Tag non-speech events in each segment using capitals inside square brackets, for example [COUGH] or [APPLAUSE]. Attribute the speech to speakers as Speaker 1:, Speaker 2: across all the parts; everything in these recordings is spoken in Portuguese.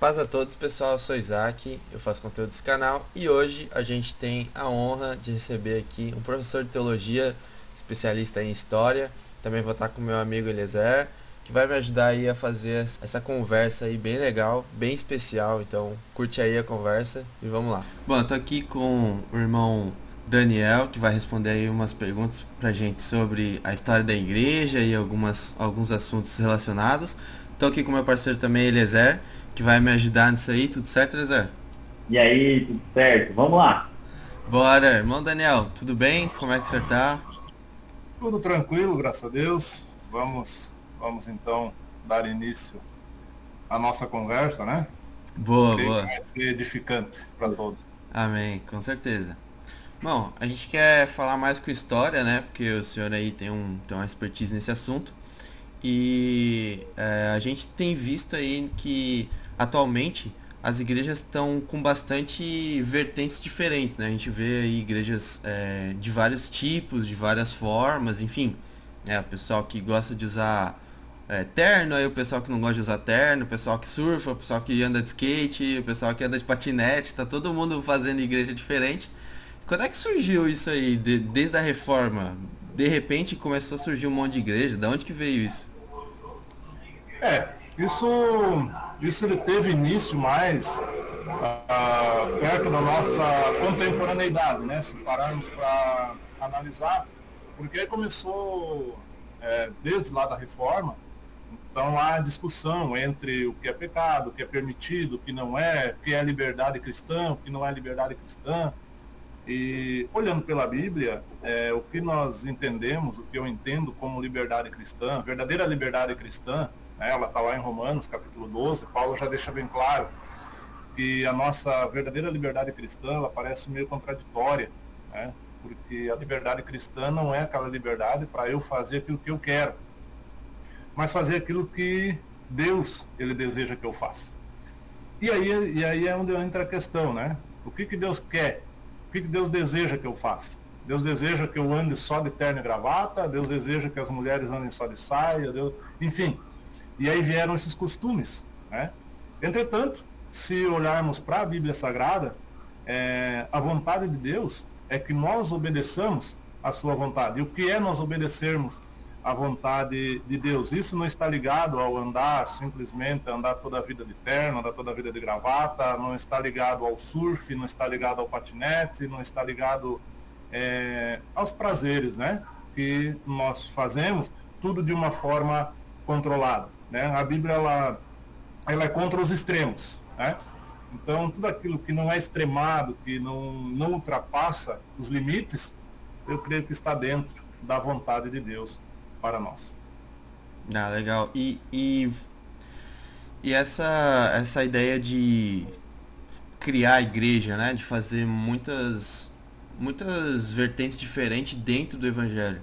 Speaker 1: Paz a todos, pessoal. Eu sou Isaac, eu faço conteúdo desse canal e hoje a gente tem a honra de receber aqui um professor de teologia, especialista em história. Também vou estar com meu amigo Eliezer, que vai me ajudar aí a fazer essa conversa aí bem legal, bem especial. Então, curte aí a conversa e vamos lá. Bom, eu tô aqui com o irmão Daniel, que vai responder aí umas perguntas pra gente sobre a história da igreja e algumas, alguns assuntos relacionados. Tô aqui com meu parceiro também, Eliezer, que vai me ajudar nisso aí. Tudo certo, Eliezer?
Speaker 2: E aí, tudo certo? Vamos lá.
Speaker 1: Bora, irmão Daniel, tudo bem? Como é que você tá?
Speaker 3: Tudo tranquilo, graças a Deus. Vamos, vamos então dar início à nossa conversa, né?
Speaker 1: Boa,
Speaker 3: Creio
Speaker 1: boa.
Speaker 3: Vai ser edificante para todos.
Speaker 1: Amém, com certeza. Bom, a gente quer falar mais com história, né? Porque o senhor aí tem, um, tem uma expertise nesse assunto. E é, a gente tem visto aí que atualmente as igrejas estão com bastante vertentes diferentes, né? A gente vê aí igrejas é, de vários tipos, de várias formas, enfim. É, o pessoal que gosta de usar é, terno, aí o pessoal que não gosta de usar terno, o pessoal que surfa, o pessoal que anda de skate, o pessoal que anda de patinete, tá todo mundo fazendo igreja diferente. Quando é que surgiu isso aí, de- desde a reforma? De repente começou a surgir um monte de igreja, da onde que veio isso?
Speaker 3: É, isso, isso ele teve início mais ah, perto da nossa contemporaneidade, né? Se pararmos para analisar, porque começou é, desde lá da reforma, então há discussão entre o que é pecado, o que é permitido, o que não é, o que é liberdade cristã, o que não é liberdade cristã. E olhando pela Bíblia, é, o que nós entendemos, o que eu entendo como liberdade cristã, verdadeira liberdade cristã, né, ela está lá em Romanos, capítulo 12, Paulo já deixa bem claro que a nossa verdadeira liberdade cristã, ela parece meio contraditória, né, porque a liberdade cristã não é aquela liberdade para eu fazer aquilo que eu quero, mas fazer aquilo que Deus ele deseja que eu faça. E aí, e aí é onde entra a questão, né? O que, que Deus quer? O que, que Deus deseja que eu faça? Deus deseja que eu ande só de terno e gravata, Deus deseja que as mulheres andem só de saia, Deus... enfim. E aí vieram esses costumes, né? Entretanto, se olharmos para a Bíblia Sagrada, é, a vontade de Deus é que nós obedeçamos a sua vontade. E o que é nós obedecermos à vontade de Deus? Isso não está ligado ao andar simplesmente, andar toda a vida de terno, andar toda a vida de gravata, não está ligado ao surf, não está ligado ao patinete, não está ligado é, aos prazeres, né? Que nós fazemos, tudo de uma forma controlada. Né? A Bíblia ela, ela é contra os extremos. Né? Então, tudo aquilo que não é extremado, que não, não ultrapassa os limites, eu creio que está dentro da vontade de Deus para nós.
Speaker 1: Ah, legal. E, e, e essa, essa ideia de criar a igreja, né? De fazer muitas, muitas vertentes diferentes dentro do evangelho.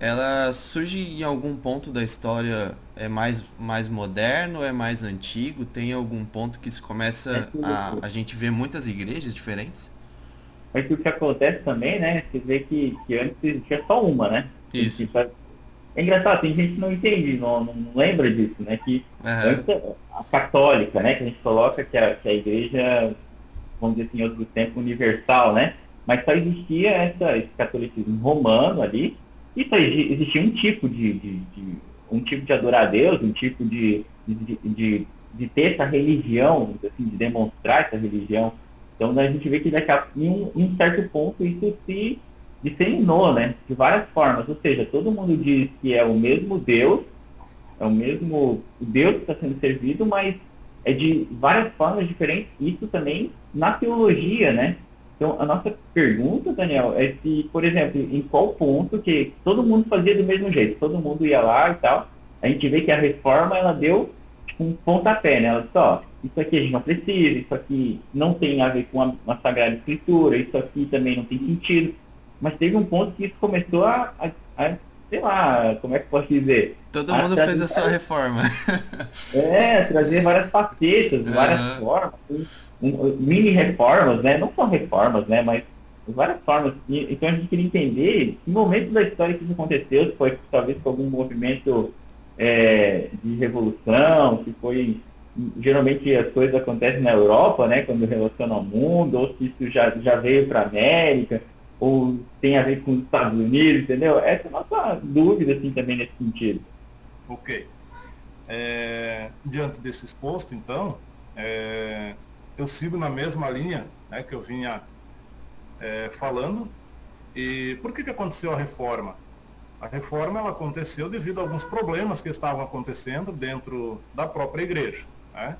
Speaker 1: Ela surge em algum ponto da história, é mais, mais moderno, é mais antigo? Tem algum ponto que se começa a, a gente ver muitas igrejas diferentes?
Speaker 2: Mas o que acontece também, né? Você vê que, que antes existia só uma, né?
Speaker 1: Isso.
Speaker 2: Que faz- É engraçado, tem gente que não entende, não, não lembra disso, né? Que antes a católica, né? Que a gente coloca que a, que a igreja, vamos dizer assim, em outro tempo, universal, né? Mas só existia essa, esse catolicismo romano ali, só exi- existia um tipo de, de- de- um tipo de adorar a Deus, um tipo de, de, de, de ter essa religião, assim, de demonstrar essa religião. Então a gente vê que daqui a em um, em um certo ponto isso se disseminou, né? De várias formas. Ou seja, todo mundo diz que é o mesmo Deus, é o mesmo Deus que está sendo servido, mas é de várias formas diferentes. Isso também na teologia, né? Então a nossa pergunta, Daniel, é se, por exemplo, em qual ponto que todo mundo fazia do mesmo jeito, todo mundo ia lá e tal. A gente vê que a reforma ela deu tipo, um pontapé, né? Ela disse, ó, isso aqui a gente não precisa, isso aqui não tem a ver com a, a Sagrada Escritura, isso aqui também não tem sentido. Mas teve um ponto que isso começou a, a- a, sei lá, como é que posso dizer?
Speaker 1: Todo mundo fez a sua reforma.
Speaker 2: É, trazer várias facetas, [LAUGHS] várias
Speaker 1: Aham.
Speaker 2: formas, um- mini reformas, né? Não só reformas, né? Mas várias formas. E- então a gente queria entender que momento da história que isso aconteceu, se foi talvez com algum movimento é, de revolução, se foi
Speaker 4: geralmente as coisas acontecem na Europa, né, quando relaciona ao mundo, ou se isso já, já veio para a América, ou tem a ver com os Estados Unidos, entendeu? Essa é a nossa dúvida, assim, também nesse sentido.
Speaker 3: Ok. É, diante desse exposto, então, é, eu sigo na mesma linha né, que eu vinha é, falando. E por que, que aconteceu a reforma? A reforma ela aconteceu devido a alguns problemas que estavam acontecendo dentro da própria igreja. Né?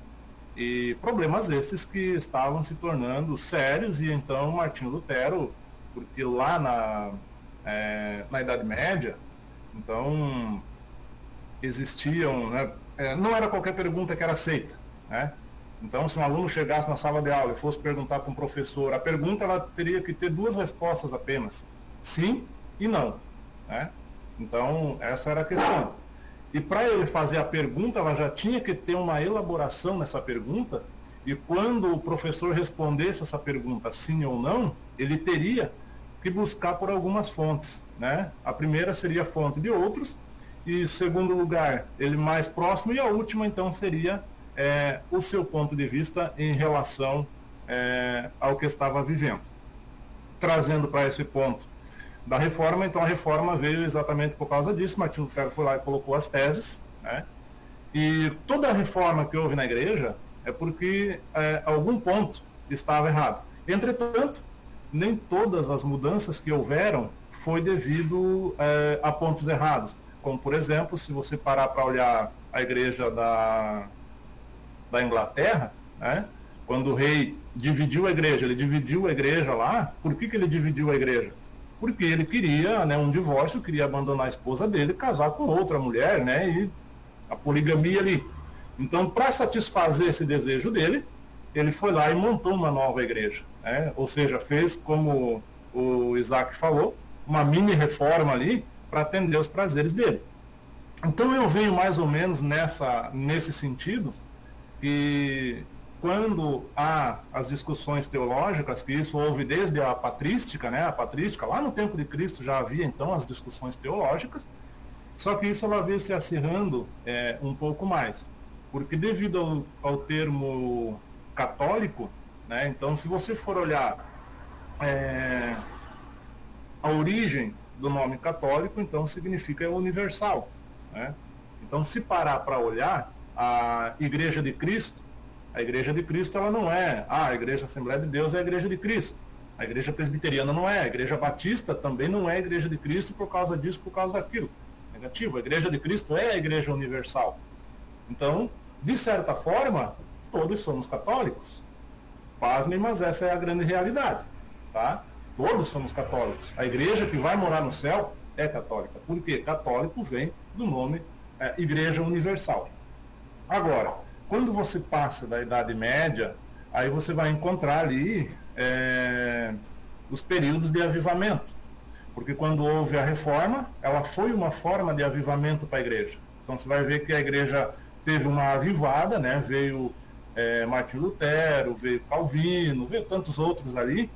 Speaker 3: E problemas esses que estavam se tornando sérios, e então Martinho Lutero, porque lá na, é, na Idade Média, então existiam, né, é, não era qualquer pergunta que era aceita. Né? Então, se um aluno chegasse na sala de aula e fosse perguntar para um professor, a pergunta ela teria que ter duas respostas apenas: sim e não. Né? Então, essa era a questão. E para ele fazer a pergunta, ela já tinha que ter uma elaboração nessa pergunta, e quando o professor respondesse essa pergunta sim ou não, ele teria que buscar por algumas fontes. Né? A primeira seria a fonte de outros, e segundo lugar, ele mais próximo, e a última então seria é, o seu ponto de vista em relação é, ao que estava vivendo. Trazendo para esse ponto da reforma, então a reforma veio exatamente por causa disso, Martinho Lutero foi lá e colocou as teses, né? e toda a reforma que houve na igreja é porque é, algum ponto estava errado. Entretanto, nem todas as mudanças que houveram foi devido é, a pontos errados. Como, por exemplo, se você parar para olhar a igreja da, da Inglaterra, né? quando o rei dividiu a igreja, ele dividiu a igreja lá, por que, que ele dividiu a igreja? Porque ele queria né, um divórcio, queria abandonar a esposa dele, casar com outra mulher, né, e a poligamia ali. Então, para satisfazer esse desejo dele, ele foi lá e montou uma nova igreja. Né? Ou seja, fez, como o Isaac falou, uma mini reforma ali para atender os prazeres dele. Então eu venho mais ou menos nessa, nesse sentido, e quando há as discussões teológicas, que isso houve desde a patrística, né? A patrística, lá no tempo de Cristo já havia então as discussões teológicas, só que isso ela veio se acirrando é, um pouco mais. Porque devido ao, ao termo católico, né? Então, se você for olhar é, a origem do nome católico, então significa universal. Né? Então, se parar para olhar, a Igreja de Cristo, a Igreja de Cristo ela não é, ah, a Igreja Assembleia de Deus é a Igreja de Cristo. A Igreja Presbiteriana não é, a Igreja Batista também não é a Igreja de Cristo por causa disso, por causa daquilo. Negativo, a Igreja de Cristo é a Igreja Universal. Então, de certa forma, todos somos católicos. Pasmem, mas essa é a grande realidade. Tá? Todos somos católicos. A igreja que vai morar no céu é católica. Por quê? Católico vem do nome é, Igreja Universal. Agora, quando você passa da Idade Média, aí você vai encontrar ali é, os períodos de avivamento. Porque quando houve a reforma, ela foi uma forma de avivamento para a igreja. Então você vai ver que a igreja teve uma avivada, né? veio é, Martin Lutero, veio Calvino, veio tantos outros ali,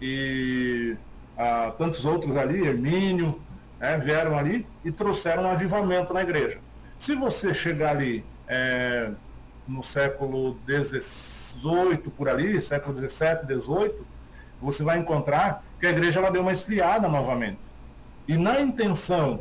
Speaker 3: e ah, tantos outros ali, Hermínio, né? vieram ali e trouxeram um avivamento na igreja. Se você chegar ali é, no século XVIII, por ali, século XVII, XVIII, você vai encontrar que a igreja ela deu uma esfriada novamente. E na intenção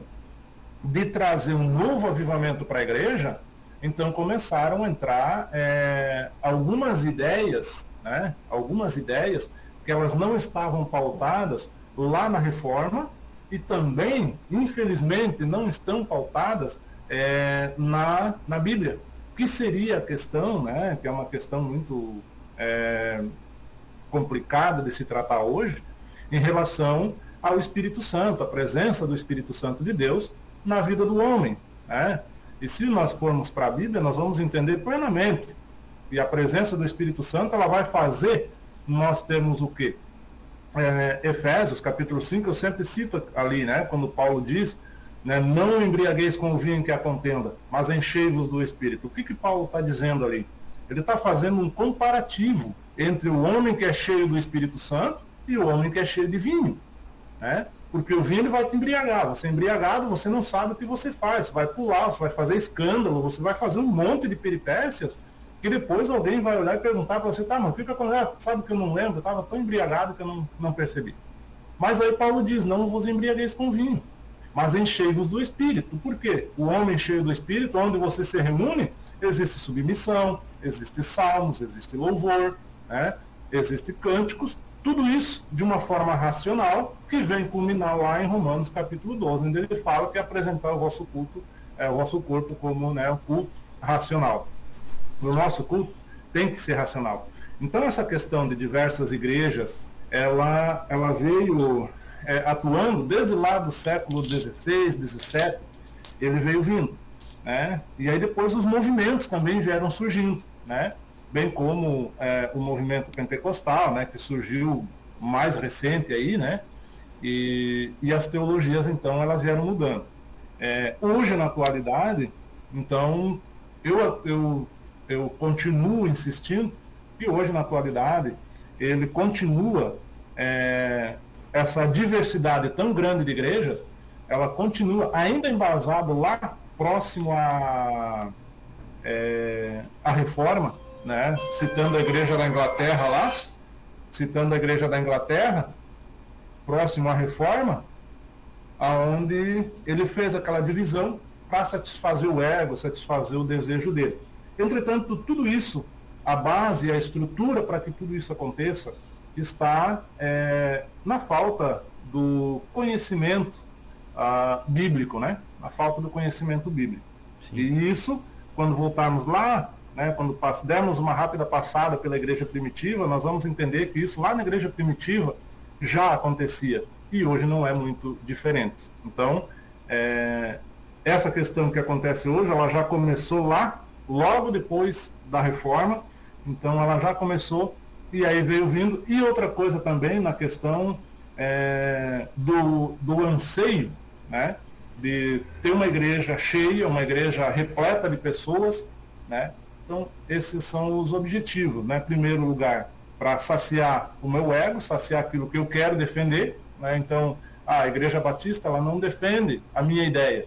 Speaker 3: de trazer um novo avivamento para a igreja, então começaram a entrar é, algumas ideias, né, algumas ideias que elas não estavam pautadas lá na reforma e também, infelizmente, não estão pautadas é, na, na Bíblia. Que seria a questão, né, que é uma questão muito é, complicada de se tratar hoje, em relação ao Espírito Santo, a presença do Espírito Santo de Deus na vida do homem. Né? E se nós formos para a Bíblia, nós vamos entender plenamente. E a presença do Espírito Santo, ela vai fazer nós termos o quê? É, Efésios, capítulo 5, eu sempre cito ali, né? Quando Paulo diz né? Não embriagueis com o vinho que é a contenda, mas enchei-vos do Espírito. O que, que Paulo está dizendo ali? Ele está fazendo um comparativo entre o homem que é cheio do Espírito Santo e o homem que é cheio de vinho. Né? Porque o vinho ele vai te embriagar. Você é embriagado, você não sabe o que você faz. Você vai pular, você vai fazer escândalo, você vai fazer um monte de peripécias que depois alguém vai olhar e perguntar para você, tá, mas o que aconteceu? Sabe que eu não lembro, eu estava tão embriagado que eu não, não percebi. Mas aí Paulo diz, não vos embriagueis com vinho, mas enchei-vos do Espírito. Por quê? O homem cheio do Espírito, onde você se reúne, existe submissão, existe salmos, existe louvor, né? existe cânticos, tudo isso de uma forma racional, que vem culminar lá em Romanos capítulo 12, onde ele fala que é apresentar o vosso culto, é, o vosso corpo como né, o culto racional. O nosso culto tem que ser racional. Então essa questão de diversas igrejas, ela, ela veio é, atuando desde lá do século XVI, XVII, ele veio vindo. Né? E aí depois os movimentos também vieram surgindo, né? bem como é, o movimento pentecostal, né, que surgiu mais recente aí, né? E, e as teologias, então, elas vieram mudando. É, hoje, na atualidade, então, eu, eu, eu continuo insistindo que hoje, na atualidade, ele continua é, essa diversidade tão grande de igrejas, ela continua ainda embasado lá próximo à, é, à reforma, né? citando a igreja da Inglaterra lá, citando a igreja da Inglaterra, próximo à reforma, aonde ele fez aquela divisão para satisfazer o ego, satisfazer o desejo dele. Entretanto, tudo isso, a base, a estrutura para que tudo isso aconteça, está é, na falta do conhecimento ah, bíblico, né? Na falta do conhecimento bíblico. Sim. E isso, quando voltarmos lá né, quando dermos uma rápida passada pela igreja primitiva, nós vamos entender que isso lá na igreja primitiva já acontecia e hoje não é muito diferente. Então, é, essa questão que acontece hoje, ela já começou lá, logo depois da reforma, então ela já começou e aí veio vindo. E outra coisa também na questão é, do, do anseio, né, de ter uma igreja cheia, uma igreja repleta de pessoas, né, então, esses são os objetivos, né? Primeiro lugar, para saciar o meu ego, saciar aquilo que eu quero defender, né? Então, a Igreja Batista, ela não defende a minha ideia.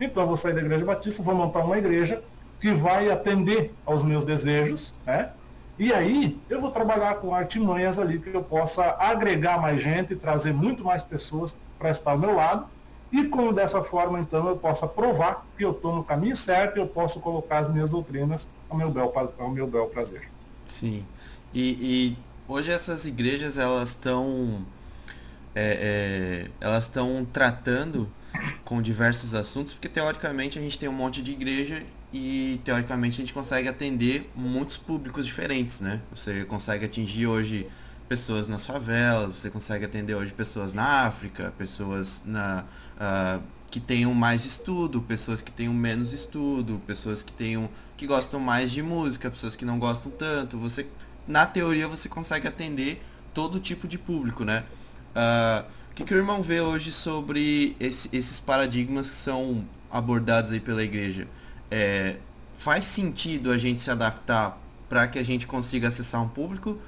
Speaker 3: Então, eu vou sair da Igreja Batista, vou montar uma igreja que vai atender aos meus desejos, né? E aí, eu vou trabalhar com artimanhas ali que eu possa agregar mais gente, trazer muito mais pessoas para estar ao meu lado e como dessa forma, então, eu possa provar que eu estou no caminho certo e eu posso colocar as minhas doutrinas ao meu bel, ao meu bel prazer.
Speaker 1: Sim. E, e hoje essas igrejas, elas estão... É, é, elas estão tratando com diversos assuntos, porque teoricamente a gente tem um monte de igreja e teoricamente a gente consegue atender muitos públicos diferentes, né? Você consegue atingir hoje pessoas nas favelas, você consegue atender hoje pessoas na África, pessoas na, uh, que tenham mais estudo, pessoas que tenham menos estudo, pessoas que tenham que gostam mais de música, pessoas que não gostam tanto. Você, na teoria, você consegue atender todo tipo de público, né? Uh, o que, que o irmão vê hoje sobre esse, esses paradigmas que são abordados aí pela igreja? É, faz sentido a gente se adaptar para que a gente consiga acessar um público?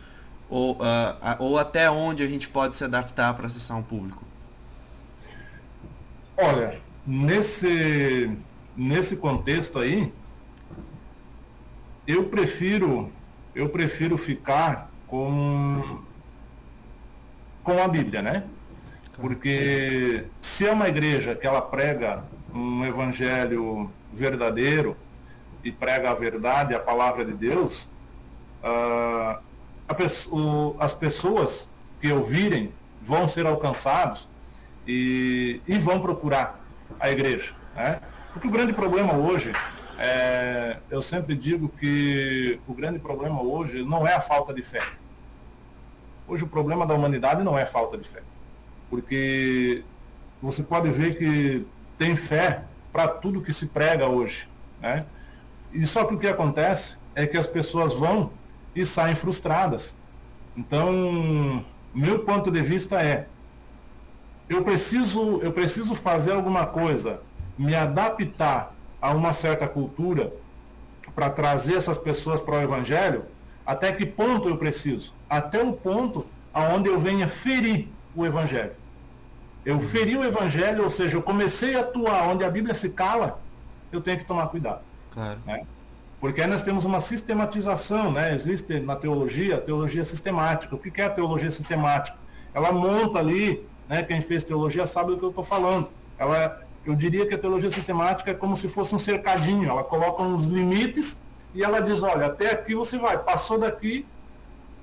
Speaker 1: Ou, uh, ou até onde a gente pode se adaptar para acessar um público?
Speaker 3: Olha, nesse, nesse contexto aí, eu prefiro eu prefiro ficar com com a Bíblia, né? Porque se é uma igreja que ela prega um evangelho verdadeiro e prega a verdade, a palavra de Deus, uh, o, as pessoas que ouvirem vão ser alcançados e, e vão procurar a igreja. Né? Porque o grande problema hoje, é, eu sempre digo que o grande problema hoje não é a falta de fé. Hoje o problema da humanidade não é falta de fé. Porque você pode ver que tem fé para tudo que se prega hoje. Né? E só que o que acontece é que as pessoas vão e saem frustradas. Então, meu ponto de vista é: eu preciso, eu preciso fazer alguma coisa, me adaptar a uma certa cultura para trazer essas pessoas para o Evangelho. Até que ponto eu preciso? Até o ponto aonde eu venha ferir o Evangelho. Eu feri o Evangelho, ou seja, eu comecei a atuar onde a Bíblia se cala, eu tenho que tomar cuidado. Claro. Né? Porque aí nós temos uma sistematização, né? Existe na teologia a teologia sistemática. O que é a teologia sistemática? Ela monta ali, né? Quem fez teologia sabe do que eu estou falando. Ela, eu diria que a teologia sistemática é como se fosse um cercadinho. Ela coloca uns limites e ela diz, olha, até aqui você vai, passou daqui,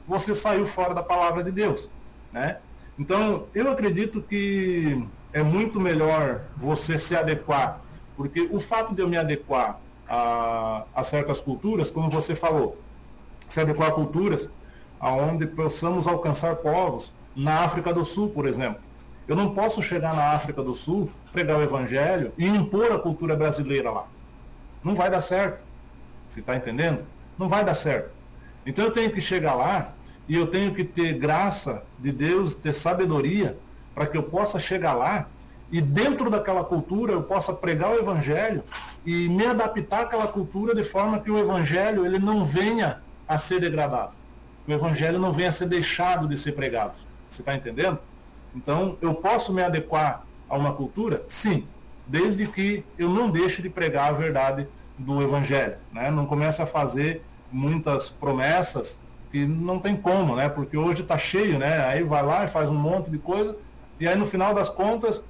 Speaker 3: você saiu fora da palavra de Deus, né? Então, eu acredito que é muito melhor você se adequar, porque o fato de eu me adequar a, a certas culturas, como você falou, se adequar a culturas aonde possamos alcançar povos, na África do Sul, por exemplo. Eu não posso chegar na África do Sul, pregar o evangelho e impor a cultura brasileira lá. Não vai dar certo. Você está entendendo? Não vai dar certo. Então eu tenho que chegar lá e eu tenho que ter graça de Deus, ter sabedoria, para que eu possa chegar lá e dentro daquela cultura eu possa pregar o evangelho e me adaptar àquela cultura de forma que o evangelho ele não venha a ser degradado. O evangelho não venha a ser deixado de ser pregado. Você está entendendo? Então, eu posso me adequar a uma cultura? Sim, desde que eu não deixe de pregar a verdade do evangelho, né? Não comece a fazer muitas promessas que não tem como, né? Porque hoje está cheio, né? Aí vai lá e faz um monte de coisa e aí no final das contas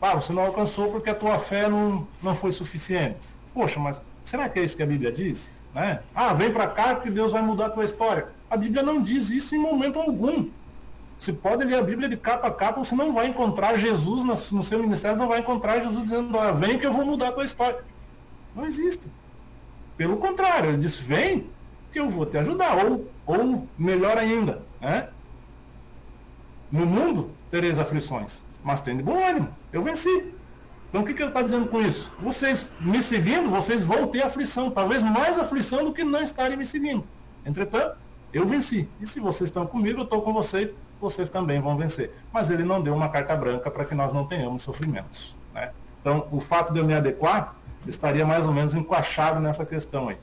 Speaker 3: ah, você não alcançou porque a tua fé não, não foi suficiente. Poxa, mas será que é isso que a Bíblia diz? Né? Ah, vem para cá que Deus vai mudar a tua história. A Bíblia não diz isso em momento algum. Você pode ler a Bíblia de capa a capa, você não vai encontrar Jesus no seu ministério, não vai encontrar Jesus dizendo, ah, vem que eu vou mudar a tua história. Não existe. Pelo contrário, ele diz, vem que eu vou te ajudar. Ou, ou melhor ainda, né? no mundo tereis aflições mas tem de bom ânimo. Eu venci. Então o que, que ele está dizendo com isso? Vocês me seguindo, vocês vão ter aflição, talvez mais aflição do que não estarem me seguindo. Entretanto, eu venci. E se vocês estão comigo, eu estou com vocês, vocês também vão vencer. Mas ele não deu uma carta branca para que nós não tenhamos sofrimentos. Né? Então, o fato de eu me adequar estaria mais ou menos encaixado nessa questão aí.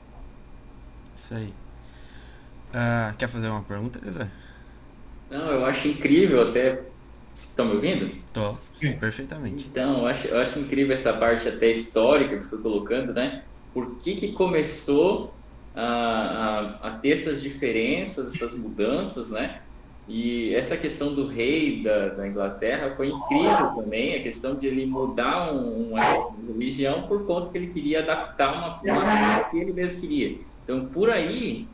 Speaker 1: Isso aí. Uh, quer fazer uma pergunta, Elisa?
Speaker 2: Não, eu acho incrível até Estão me ouvindo?
Speaker 1: Estou, perfeitamente.
Speaker 2: Então, eu acho, eu acho incrível essa parte até histórica que foi colocando, né? Por que, que começou a, a, a, ter essas diferenças, essas mudanças, né? E essa questão do rei da, da Inglaterra foi incrível também, a questão de ele mudar um, uma religião por conta que ele queria adaptar uma, uma que ele mesmo queria. Então, por aí,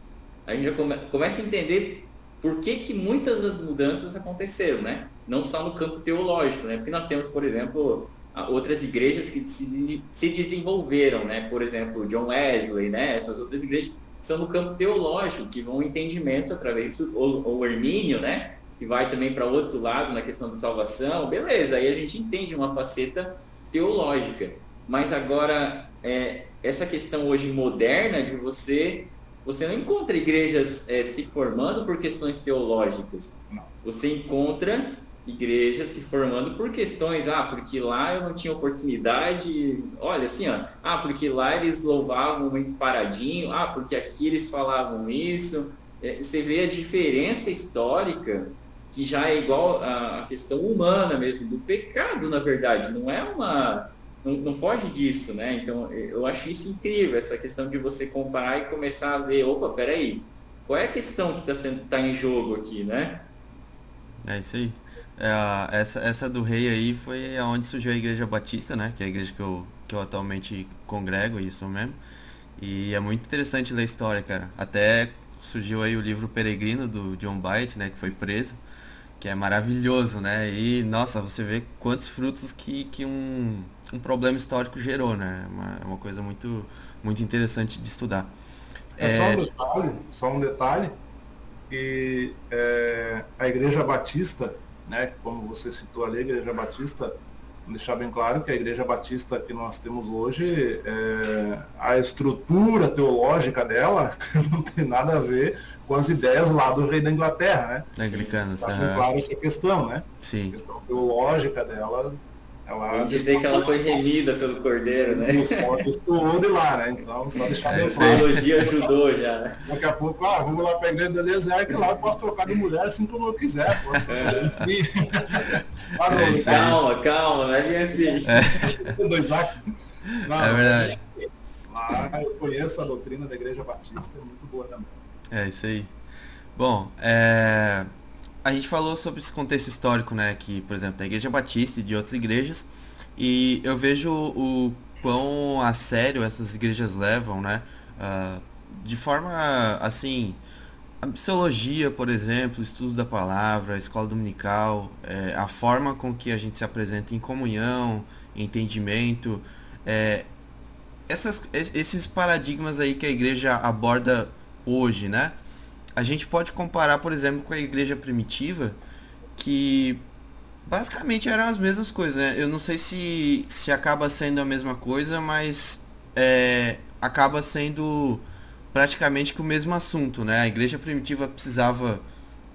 Speaker 2: a gente já come, começa a entender por que, que muitas das mudanças aconteceram, né? Não só no campo teológico, né? Porque nós temos, por exemplo, outras igrejas que se, se desenvolveram, né? Por exemplo, John Wesley, né? Essas outras igrejas são no campo teológico, que vão entendimento através do Hermínio, né? Que vai também para outro lado na questão da salvação. Beleza, aí a gente entende uma faceta teológica. Mas agora, é, essa questão hoje moderna de você você não encontra igrejas é, se formando por questões teológicas. Você encontra igrejas se formando por questões, ah, porque lá eu não tinha oportunidade, olha assim, ó, ah, porque lá eles louvavam muito paradinho, ah, porque aqui eles falavam isso. É, você vê a diferença histórica que já é igual à questão humana mesmo, do pecado, na verdade, não é uma não, não, foge disso, né? Então, eu acho isso incrível, essa questão de você comparar e começar a ver, opa, peraí, qual é a questão que está sendo tá em jogo aqui, né?
Speaker 1: É isso aí. É, essa, essa do rei aí foi aonde surgiu a igreja batista, né? Que é a igreja que eu, que eu atualmente congrego, isso mesmo. E é muito interessante ler a história, cara. Até surgiu aí o livro Peregrino do John Byte, né? Que foi preso. Que é maravilhoso, né? E, nossa, você vê quantos frutos que, que um um problema histórico gerou, né? É uma, uma coisa muito, muito interessante de estudar.
Speaker 3: É, é... Só, um detalhe, só um detalhe, que é, a Igreja Batista, né, como você citou ali, a Igreja Batista, deixar bem claro que a Igreja Batista que nós temos hoje, é, a estrutura teológica dela [LAUGHS] não tem nada a ver com as ideias lá do rei da Inglaterra, né?
Speaker 1: Da anglicana,
Speaker 3: Está bem claro essa questão, né?
Speaker 1: Sim.
Speaker 3: A questão teológica dela
Speaker 2: ela dizer que ela foi remida pelo Cordeiro, né?
Speaker 3: Os mortos tudo lá, né? Então, só deixar
Speaker 2: claro. A teologia ajudou já,
Speaker 3: né? Daqui a pouco, ah, vamos lá para a igreja do Eliezer, que lá eu posso trocar de mulher assim como eu quiser. Posso... É. [LAUGHS]
Speaker 2: ah, não, é calma, calma, não é bem assim.
Speaker 1: É,
Speaker 3: Dois
Speaker 1: é verdade.
Speaker 3: Ah, eu conheço a doutrina da Igreja Batista, é muito boa também.
Speaker 1: É, isso aí. Bom, é... a gente falou sobre esse contexto histórico, né, que, por exemplo, da Igreja Batista e de outras igrejas, e eu vejo o quão a sério essas igrejas levam, né, uh, de forma, assim, a psicologia, por exemplo, o estudo da palavra, a escola dominical, é, a forma com que a gente se apresenta em comunhão, entendimento, é, essas, esses paradigmas aí que a igreja aborda hoje, né? A gente pode comparar, por exemplo, com a igreja primitiva, que basicamente eram as mesmas coisas, né? Eu não sei se, se acaba sendo a mesma coisa, mas é, acaba sendo praticamente que o mesmo assunto, né? A igreja primitiva precisava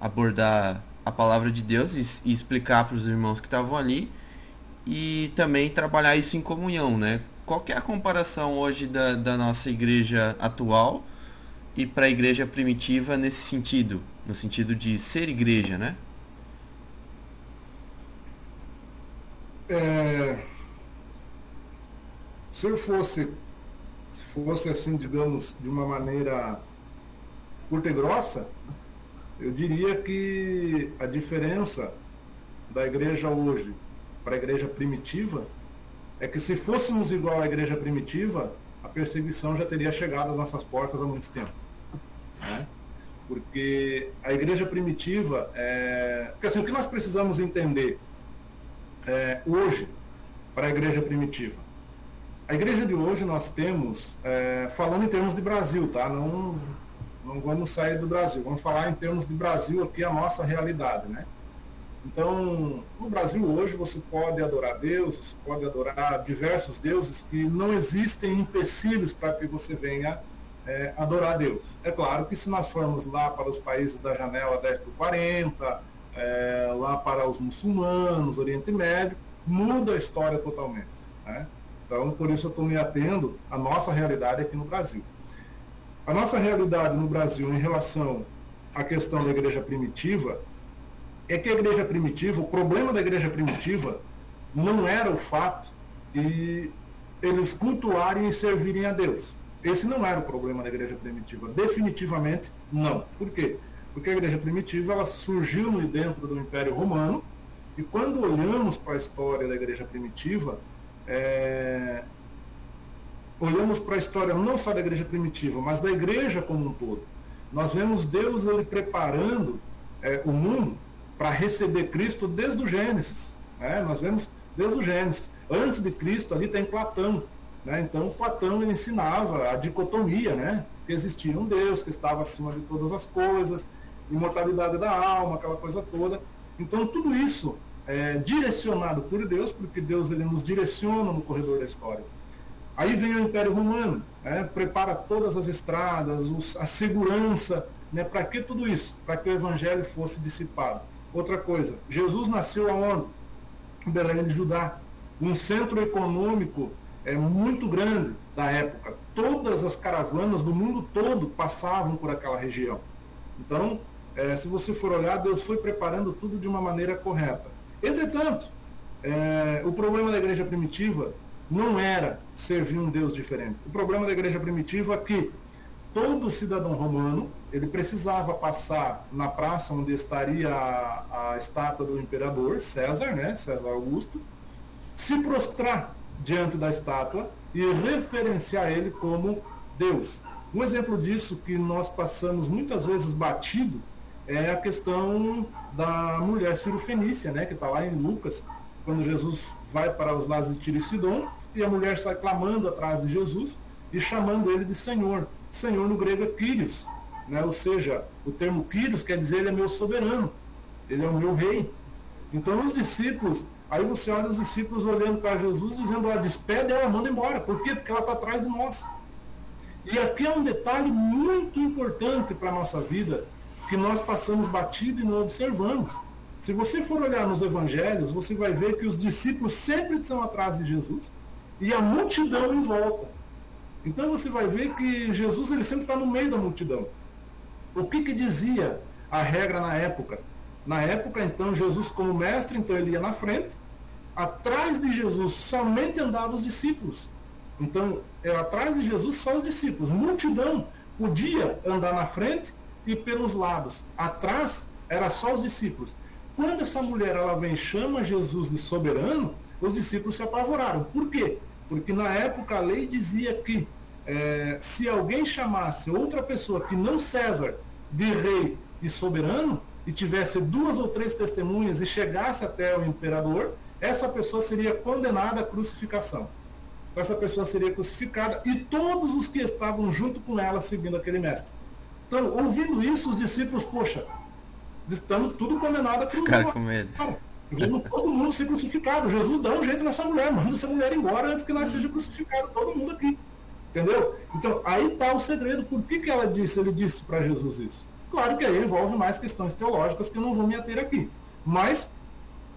Speaker 1: abordar a palavra de Deus e, e explicar para os irmãos que estavam ali e também trabalhar isso em comunhão, né? Qual é a comparação hoje da, da nossa igreja atual e para a igreja primitiva nesse sentido, no sentido de ser igreja, né?
Speaker 3: É, se eu fosse fosse assim, digamos, de uma maneira curta e grossa, eu diria que a diferença da igreja hoje para a igreja primitiva é que se fôssemos igual à igreja primitiva, a perseguição já teria chegado às nossas portas há muito tempo. Né? Porque a igreja primitiva, é... porque assim, o que nós precisamos entender é, hoje para a igreja primitiva? A igreja de hoje nós temos, é, falando em termos de Brasil, tá? Não, não vamos sair do Brasil, vamos falar em termos de Brasil aqui, a nossa realidade, né? Então, no Brasil hoje você pode adorar Deus, você pode adorar diversos deuses que não existem empecilhos para que você venha é, adorar Deus. É claro que se nós formos lá para os países da janela 10 por 40, é, lá para os muçulmanos, Oriente Médio, muda a história totalmente. Né? Então, por isso eu estou me atendo à nossa realidade aqui no Brasil. A nossa realidade no Brasil em relação à questão da igreja primitiva é que a igreja primitiva, o problema da igreja primitiva não era o fato de eles cultuarem e servirem a Deus. Esse não era o problema da igreja primitiva. Definitivamente não. Por quê? Porque a igreja primitiva ela surgiu dentro do Império Romano e quando olhamos para a história da igreja primitiva, é, olhamos para a história não só da igreja primitiva, mas da igreja como um todo. Nós vemos Deus ele preparando é, o mundo para receber Cristo desde o Gênesis. Né? Nós vemos desde o Gênesis. Antes de Cristo ali tem Platão. Né? Então Platão ensinava a dicotomia, né? que existia um Deus que estava acima de todas as coisas, imortalidade da alma, aquela coisa toda. Então tudo isso é, direcionado por Deus, porque Deus ele nos direciona no corredor da história. Aí vem o Império Romano, né, prepara todas as estradas, os, a segurança, né, para que tudo isso? Para que o Evangelho fosse dissipado. Outra coisa, Jesus nasceu aonde? Em Belém de Judá, um centro econômico é, muito grande da época. Todas as caravanas do mundo todo passavam por aquela região. Então, é, se você for olhar, Deus foi preparando tudo de uma maneira correta. Entretanto, é, o problema da igreja primitiva não era servir um Deus diferente. O problema da igreja primitiva é que todo cidadão romano ele precisava passar na praça onde estaria a, a estátua do imperador César, né, César Augusto, se prostrar diante da estátua e referenciar ele como Deus. Um exemplo disso que nós passamos muitas vezes batido é a questão da mulher cirofenícia, né, que está lá em Lucas, quando Jesus vai para os lados de Tiro e Sidom, e a mulher sai clamando atrás de Jesus e chamando ele de Senhor. Senhor no grego é Kyrios, né? ou seja, o termo Kyrios quer dizer ele é meu soberano, ele é o meu rei. Então os discípulos, aí você olha os discípulos olhando para Jesus dizendo, ah, despede ela, manda embora. Por quê? Porque ela está atrás de nós. E aqui é um detalhe muito importante para a nossa vida, que nós passamos batido e não observamos. Se você for olhar nos evangelhos, você vai ver que os discípulos sempre estão atrás de Jesus e a multidão em volta. Então você vai ver que Jesus ele sempre está no meio da multidão. O que, que dizia a regra na época? Na época, então, Jesus como mestre, então ele ia na frente, atrás de Jesus somente andavam os discípulos. Então, é, atrás de Jesus só os discípulos. Multidão podia andar na frente e pelos lados. Atrás era só os discípulos. Quando essa mulher ela vem chama Jesus de soberano, os discípulos se apavoraram. Por quê? Porque na época a lei dizia que é, se alguém chamasse outra pessoa que não César de rei e soberano, e tivesse duas ou três testemunhas e chegasse até o imperador, essa pessoa seria condenada à crucificação. Essa pessoa seria crucificada e todos os que estavam junto com ela seguindo aquele mestre. Então, ouvindo isso, os discípulos, poxa, estamos tudo condenados a
Speaker 1: crucificação. Cara, com medo.
Speaker 3: vendo todo mundo ser crucificado. Jesus dá um jeito nessa mulher, manda essa mulher embora antes que nós seja crucificado, todo mundo aqui. Entendeu? Então, aí está o segredo. Por que, que ela disse, ele disse para Jesus isso? Claro que aí envolve mais questões teológicas que eu não vou me ater aqui. Mas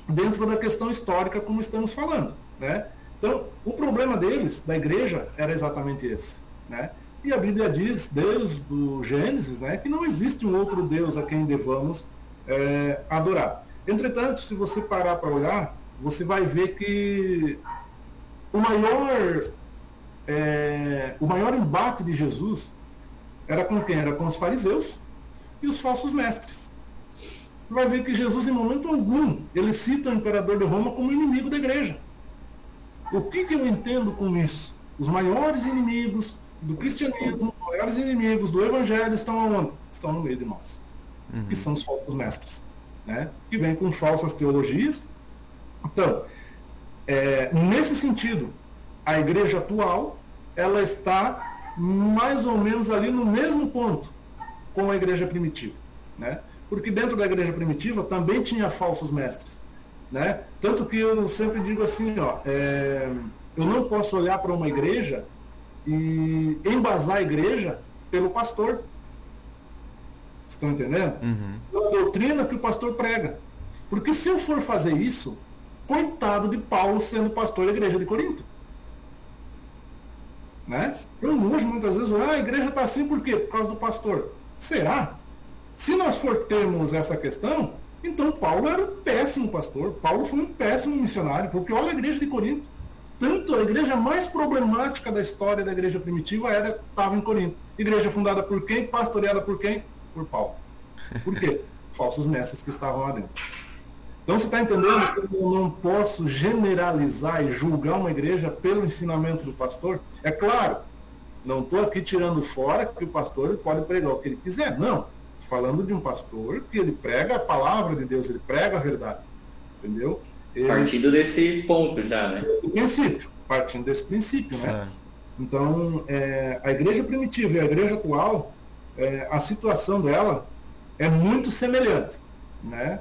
Speaker 3: dentro da questão histórica, como estamos falando. Né? Então, o problema deles, da igreja, era exatamente esse. Né? E a Bíblia diz, desde o Gênesis, né, que não existe um outro Deus a quem devamos é, adorar. Entretanto, se você parar para olhar, você vai ver que o maior, é, o maior embate de Jesus era com quem? Era com os fariseus e os falsos mestres. Vai ver que Jesus, em momento algum, ele cita o imperador de Roma como inimigo da igreja. O que, que eu entendo com isso? Os maiores inimigos do cristianismo, os maiores inimigos do evangelho estão aonde? Estão no meio de nós. Uhum. Que são os falsos mestres. Né? Que vêm com falsas teologias. Então, é, nesse sentido, a igreja atual ela está mais ou menos ali no mesmo ponto com a igreja primitiva. Né? Porque dentro da igreja primitiva também tinha falsos mestres. Né? Tanto que eu sempre digo assim, ó, é, eu não posso olhar para uma igreja e embasar a igreja pelo pastor. Estão entendendo? Uhum. Pela doutrina que o pastor prega. Porque se eu for fazer isso, coitado de Paulo sendo pastor da igreja de Corinto. Né? Eu hoje muitas vezes, ah, a igreja está assim por quê? Por causa do pastor. Será? Se nós for termos essa questão, então Paulo era um péssimo pastor. Paulo foi um péssimo missionário, porque olha a igreja de Corinto. Tanto a igreja mais problemática da história da igreja primitiva era estava em Corinto. Igreja fundada por quem? Pastoreada por quem? Por Paulo. Por quê? [LAUGHS] Falsos mestres que estavam lá dentro. Então você está entendendo que eu não posso generalizar e julgar uma igreja pelo ensinamento do pastor? É claro, não estou aqui tirando fora que o pastor pode pregar o que ele quiser. Não. Falando de um pastor que ele prega a palavra de Deus, ele prega a verdade. Entendeu?
Speaker 2: Ele... Partindo desse ponto já, né?
Speaker 3: Do princípio. Partindo desse princípio, né? É. Então, é, a igreja primitiva e a igreja atual, é, a situação dela é muito semelhante, né?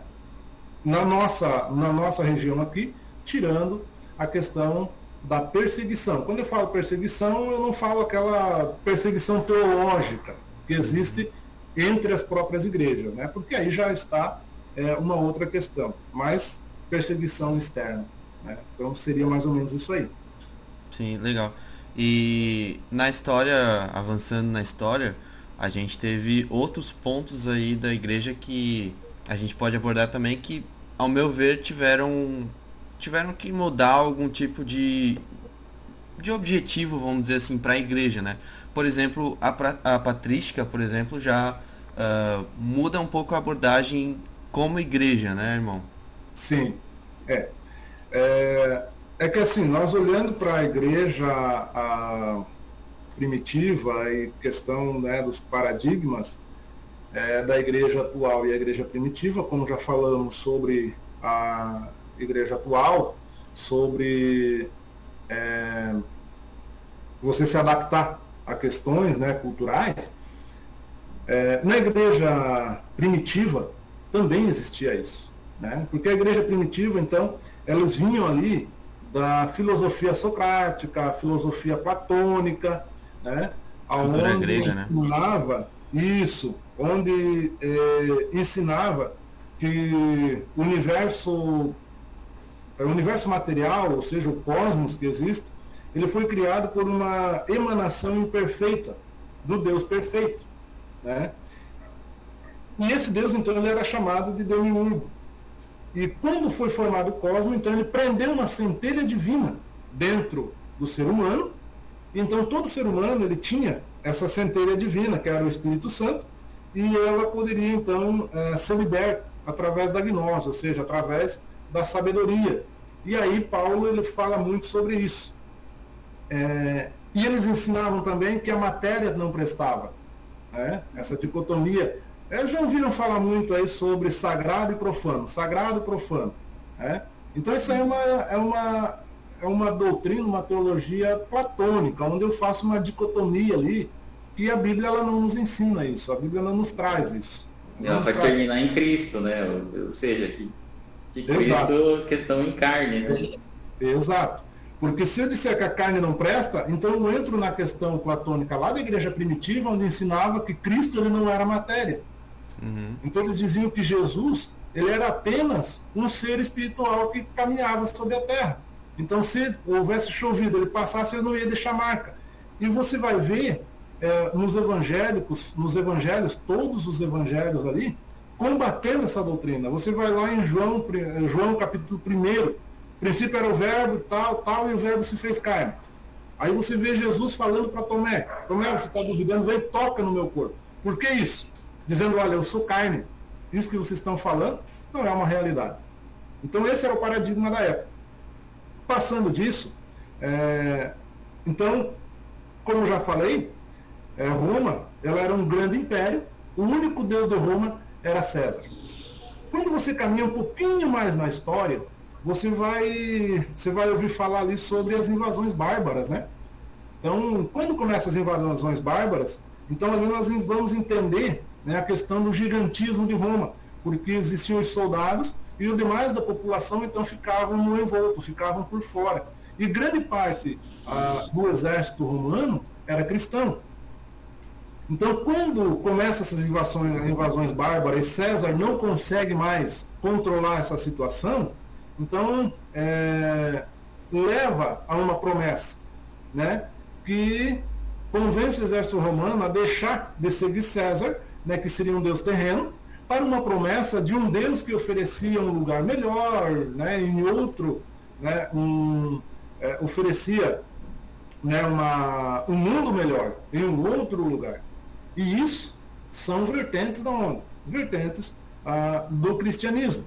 Speaker 3: Na nossa, na nossa região aqui, tirando a questão da perseguição. Quando eu falo perseguição, eu não falo aquela perseguição teológica que existe entre as próprias igrejas, né? porque aí já está é, uma outra questão, mas perseguição externa. Né? Então seria mais ou menos isso aí.
Speaker 1: Sim, legal. E na história, avançando na história, a gente teve outros pontos aí da igreja que a gente pode abordar também que, ao meu ver, tiveram tiveram que mudar algum tipo de, de objetivo, vamos dizer assim, para a igreja, né? Por exemplo, a, a patrística, por exemplo, já uh, muda um pouco a abordagem como igreja, né, irmão?
Speaker 3: Sim, é. É, é que assim, nós olhando para a igreja primitiva e questão né, dos paradigmas é, da igreja atual e a igreja primitiva, como já falamos sobre a igreja atual sobre é, você se adaptar a questões né, culturais. É, na igreja primitiva também existia isso, né? porque a igreja primitiva, então, elas vinham ali da filosofia socrática, filosofia platônica, né?
Speaker 1: Cultura onde grega, né?
Speaker 3: ensinava né? isso, onde é, ensinava que o universo o universo material, ou seja, o cosmos que existe, ele foi criado por uma emanação imperfeita do Deus perfeito. Né? E esse Deus, então, ele era chamado de Demiurgo. E quando foi formado o cosmos, então ele prendeu uma centelha divina dentro do ser humano Então todo ser humano ele tinha essa centelha divina, que era o Espírito Santo, e ela poderia então é, ser liberta através da gnose, ou seja, através da sabedoria. E aí Paulo ele fala muito sobre isso. É, e eles ensinavam também que a matéria não prestava. Né? Essa dicotomia. É, já ouviram falar muito aí sobre sagrado e profano, sagrado e profano. Né? Então isso é uma, é, uma, é uma doutrina, uma teologia platônica, onde eu faço uma dicotomia ali, que a Bíblia ela não nos ensina isso, a Bíblia não nos traz isso.
Speaker 2: Ela vai terminar em Cristo, né? Ou seja, que, que Cristo Exato. questão em carne, né?
Speaker 3: Exato. Porque se eu disser que a carne não presta, então eu entro na questão platônica lá da igreja primitiva, onde ensinava que Cristo ele não era matéria. Uhum. Então eles diziam que Jesus ele era apenas um ser espiritual que caminhava sobre a terra. Então se houvesse chovido, ele passasse, ele não ia deixar marca. E você vai ver é, nos evangélicos, nos evangelhos, todos os evangelhos ali, combatendo essa doutrina. Você vai lá em João, João capítulo 1, princípio era o verbo, tal, tal, e o verbo se fez carne. Aí você vê Jesus falando para Tomé, Tomé, você está duvidando, vem toca no meu corpo. Por que isso? Dizendo, olha, eu sou carne. Isso que vocês estão falando não é uma realidade. Então esse era o paradigma da época. Passando disso, é, então, como já falei, é, Roma ela era um grande império, o único deus de Roma era César. Quando você caminha um pouquinho mais na história, você vai, você vai ouvir falar ali sobre as invasões bárbaras, né? Então, quando começam as invasões bárbaras, então ali nós vamos entender né, a questão do gigantismo de Roma, porque existiam os soldados e o demais da população então ficavam no envolto, ficavam por fora. E grande parte ah, do exército romano era cristão. Então, quando começam essas invasões, invasões bárbaras e César não consegue mais controlar essa situação, então é, leva a uma promessa, né, que convence o exército romano a deixar de seguir César, né, que seria um deus terreno, para uma promessa de um deus que oferecia um lugar melhor, né, em outro, né, um, é, oferecia né, uma, um mundo melhor, em um outro lugar. E isso são vertentes da onda, vertentes ah, do cristianismo.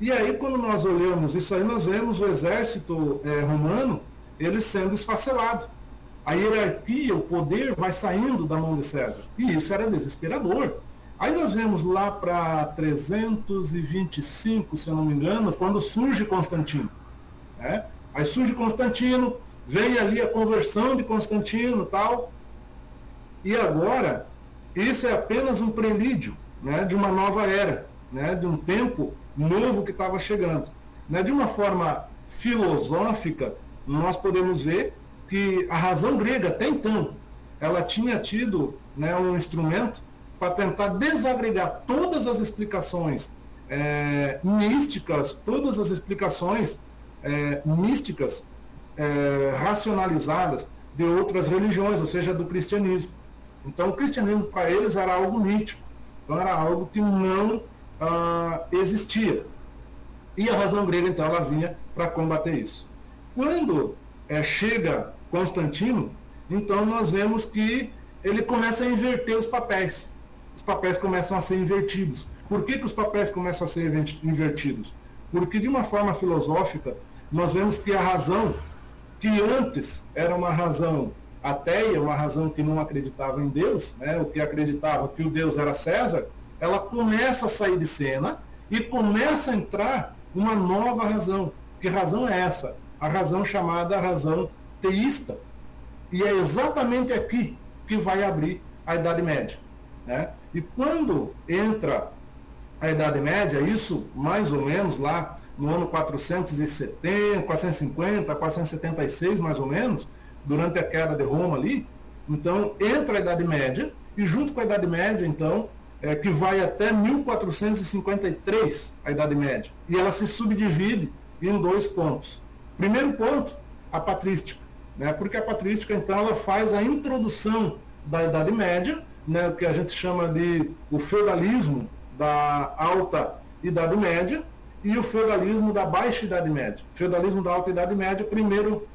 Speaker 3: E aí, quando nós olhamos isso aí, nós vemos o exército é, romano ele sendo esfacelado. A hierarquia, o poder vai saindo da mão de César. E isso era desesperador. Aí nós vemos lá para 325, se eu não me engano, quando surge Constantino. Né? Aí surge Constantino, vem ali a conversão de Constantino tal. E agora isso é apenas um prelúdio né, de uma nova era, né, de um tempo novo que estava chegando. Né, de uma forma filosófica, nós podemos ver que a razão grega, até então, ela tinha tido né, um instrumento para tentar desagregar todas as explicações é, místicas, todas as explicações é, místicas é, racionalizadas de outras religiões, ou seja, do cristianismo. Então, o cristianismo para eles era algo mítico, então era algo que não ah, existia. E a razão grega, então, ela vinha para combater isso. Quando é, chega Constantino, então nós vemos que ele começa a inverter os papéis. Os papéis começam a ser invertidos. Por que, que os papéis começam a ser invertidos? Porque, de uma forma filosófica, nós vemos que a razão, que antes era uma razão ateia, uma razão que não acreditava em Deus, né, o que acreditava que o Deus era César, ela começa a sair de cena e começa a entrar uma nova razão. Que razão é essa? A razão chamada razão teísta. E é exatamente aqui que vai abrir a Idade Média. Né? E quando entra a Idade Média, isso mais ou menos lá no ano 470, 450, 476 mais ou menos, durante a queda de Roma ali. Então, entra a Idade Média, e junto com a Idade Média, então, é, que vai até 1453, a Idade Média. E ela se subdivide em dois pontos. Primeiro ponto, a patrística. Né? Porque a patrística, então, ela faz a introdução da Idade Média, né, o que a gente chama de o feudalismo da alta Idade Média e o feudalismo da baixa Idade Média. Feudalismo da alta Idade Média, primeiro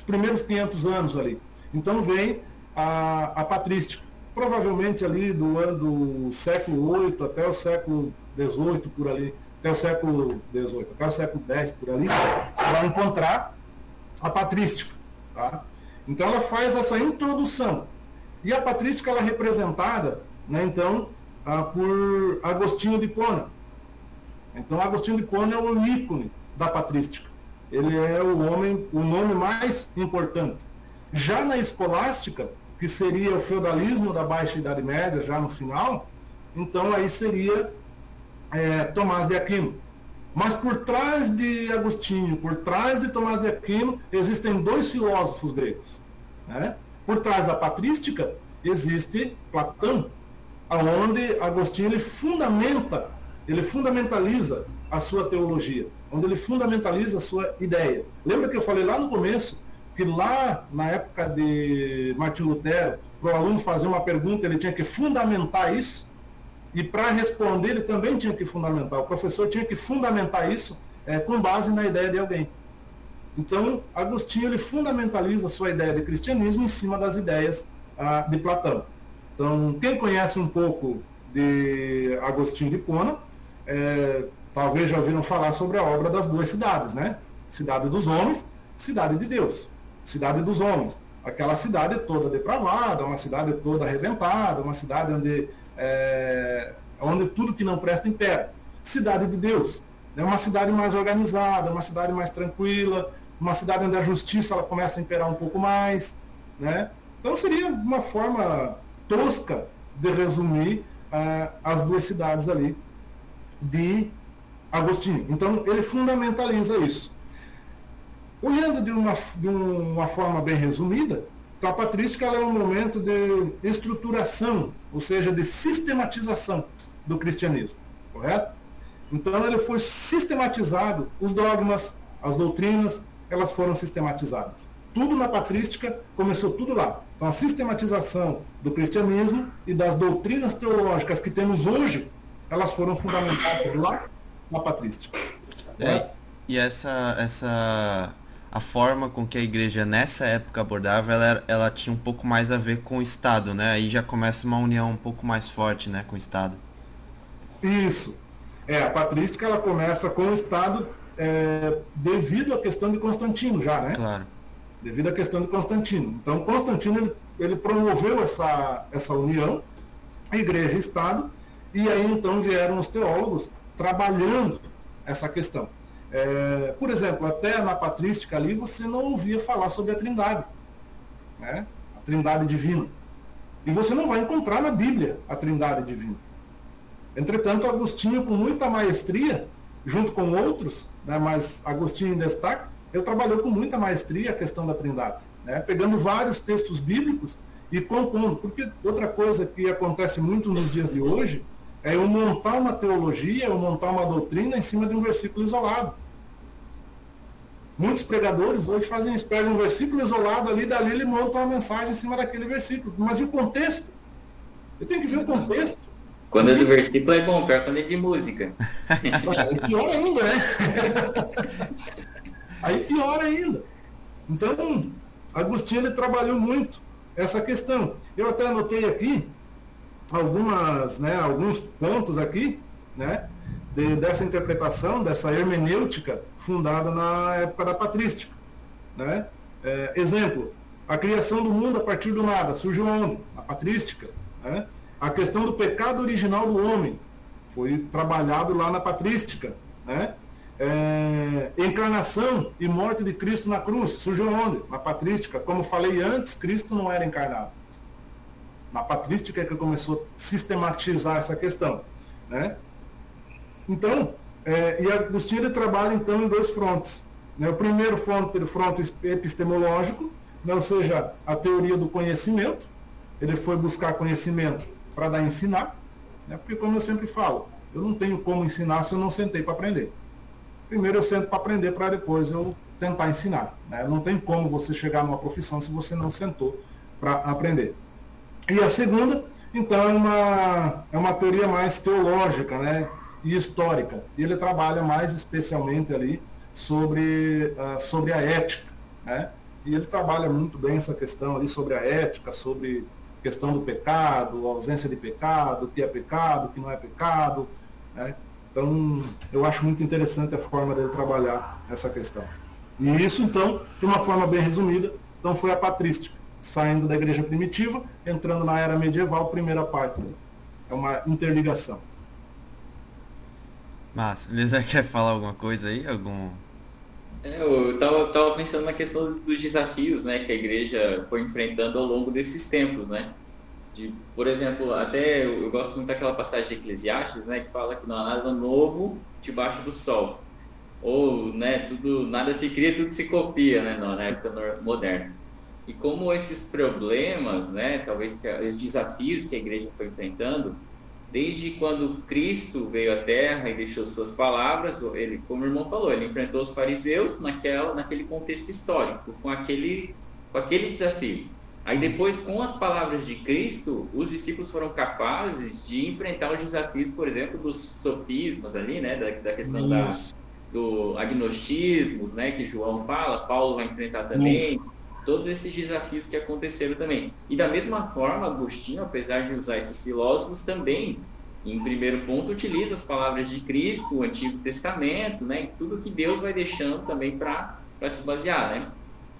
Speaker 3: os primeiros 500 anos ali. Então vem a, a patrística. Provavelmente ali do ano do século VIII até o século XVIII, por ali, até o século XVIII, até o século X, por ali, você vai encontrar a patrística. Tá? Então ela faz essa introdução. E a patrística ela é representada, né, então, ah, por Agostinho de Pona. Então Agostinho de Pona é o ícone da patrística. Ele é o homem, o nome mais importante. Já na escolástica, que seria o feudalismo da Baixa Idade Média, já no final, então aí seria é, Tomás de Aquino. Mas por trás de Agostinho, por trás de Tomás de Aquino, existem dois filósofos gregos. Né? Por trás da patrística existe Platão, aonde Agostinho ele fundamenta, ele fundamentaliza a sua teologia, onde ele fundamentaliza a sua ideia. Lembra que eu falei lá no começo que lá na época de Martin Lutero, para o aluno fazer uma pergunta, ele tinha que fundamentar isso? E para responder, ele também tinha que fundamentar. O professor tinha que fundamentar isso é, com base na ideia de alguém. Então, Agostinho ele fundamentaliza a sua ideia de cristianismo em cima das ideias ah, de Platão. Então, quem conhece um pouco de Agostinho de Pona, é, talvez já ouviram falar sobre a obra das duas cidades, né? Cidade dos homens, cidade de Deus. Cidade dos homens. Aquela cidade toda depravada, uma cidade toda arrebentada, uma cidade onde é, onde tudo que não presta impera. Cidade de Deus. É uma cidade mais organizada, uma cidade mais tranquila, uma cidade onde a justiça ela começa a imperar um pouco mais. Né? Então seria uma forma tosca de resumir uh, as duas cidades ali de Agostinho. Então ele fundamentaliza isso. Olhando de uma, de uma forma bem resumida, a patrística é um momento de estruturação, ou seja, de sistematização do cristianismo, correto? Então, ele foi sistematizado, os dogmas, as doutrinas, elas foram sistematizadas. Tudo na patrística começou tudo lá. Então, a sistematização do cristianismo e das doutrinas teológicas que temos hoje, elas foram fundamentadas lá na patrística.
Speaker 1: É, e essa, essa a forma com que a igreja nessa época abordava, ela, ela tinha um pouco mais a ver com o Estado, né? Aí já começa uma união um pouco mais forte, né, com o Estado.
Speaker 3: Isso. É, a patrística ela começa com o Estado é, devido à questão de Constantino já, né?
Speaker 1: Claro.
Speaker 3: Devido à questão de Constantino. Então, Constantino ele, ele promoveu essa, essa união, igreja e Estado, e aí então vieram os teólogos trabalhando essa questão. É, por exemplo, até na patrística ali você não ouvia falar sobre a trindade, né? a trindade divina. E você não vai encontrar na Bíblia a trindade divina. Entretanto, Agostinho, com muita maestria, junto com outros, né, mas Agostinho em destaque, ele trabalhou com muita maestria a questão da trindade, né, pegando vários textos bíblicos e compondo. Porque outra coisa que acontece muito nos dias de hoje é eu montar uma teologia, eu montar uma doutrina em cima de um versículo isolado. Muitos pregadores hoje fazem isso, pegam um versículo isolado ali, dali ele monta uma mensagem em cima daquele versículo. Mas e o contexto? Eu tenho que ver o contexto.
Speaker 2: Quando é do versículo é bom, pior quando é de música.
Speaker 3: Aí pior ainda, né? Aí pior ainda. Então, Agostinho ele trabalhou muito essa questão. Eu até anotei aqui algumas, né, alguns pontos aqui, né, de, dessa interpretação, dessa hermenêutica fundada na época da patrística. Né? É, exemplo, a criação do mundo a partir do nada, surgiu onde? A patrística. Né? A questão do pecado original do homem foi trabalhado lá na patrística. Né? É, encarnação e morte de Cristo na cruz, surgiu onde? Na patrística. Como falei antes, Cristo não era encarnado. Na patrística é que começou a sistematizar essa questão. Né? Então, é, e Agostinho ele trabalha então em dois frontes. Né? O primeiro fronte, fronte epistemológico, né? ou seja, a teoria do conhecimento. Ele foi buscar conhecimento para dar ensinar, né? porque como eu sempre falo, eu não tenho como ensinar se eu não sentei para aprender. Primeiro eu sento para aprender para depois eu tentar ensinar. Né? Não tem como você chegar numa profissão se você não sentou para aprender. E a segunda, então, é uma, é uma teoria mais teológica, né? e histórica. E ele trabalha mais especialmente ali sobre, uh, sobre a ética. Né? e ele trabalha muito bem essa questão ali sobre a ética, sobre questão do pecado, ausência de pecado, o que é pecado, o que não é pecado. Né? Então, eu acho muito interessante a forma dele trabalhar essa questão. E isso, então, de uma forma bem resumida, então foi a patrística, saindo da igreja primitiva, entrando na era medieval, primeira parte. É uma interligação.
Speaker 1: Massa. Elisa quer falar alguma coisa aí? Algum
Speaker 2: é, eu tava, tava pensando na questão dos desafios né, que a igreja foi enfrentando ao longo desses tempos, né? De, por exemplo, até eu, eu, gosto muito daquela passagem de Eclesiastes, né, que fala que não há nada novo debaixo do sol. Ou, né, tudo, nada se cria, tudo se copia, né, na época moderna. E como esses problemas, né, talvez os desafios que a igreja foi enfrentando, Desde quando Cristo veio à Terra e deixou suas palavras, ele, como o irmão falou, ele enfrentou os fariseus naquela, naquele contexto histórico, com aquele, com aquele desafio. Aí depois, com as palavras de Cristo, os discípulos foram capazes de enfrentar os desafios, por exemplo, dos sofismas ali, né, da, da questão da, do agnostismo, né, que João fala, Paulo vai enfrentar também. Isso todos esses desafios que aconteceram também. E da mesma forma, Agostinho, apesar de usar esses filósofos, também, em primeiro ponto, utiliza as palavras de Cristo, o Antigo Testamento, né, tudo que Deus vai deixando também para se basear. Né?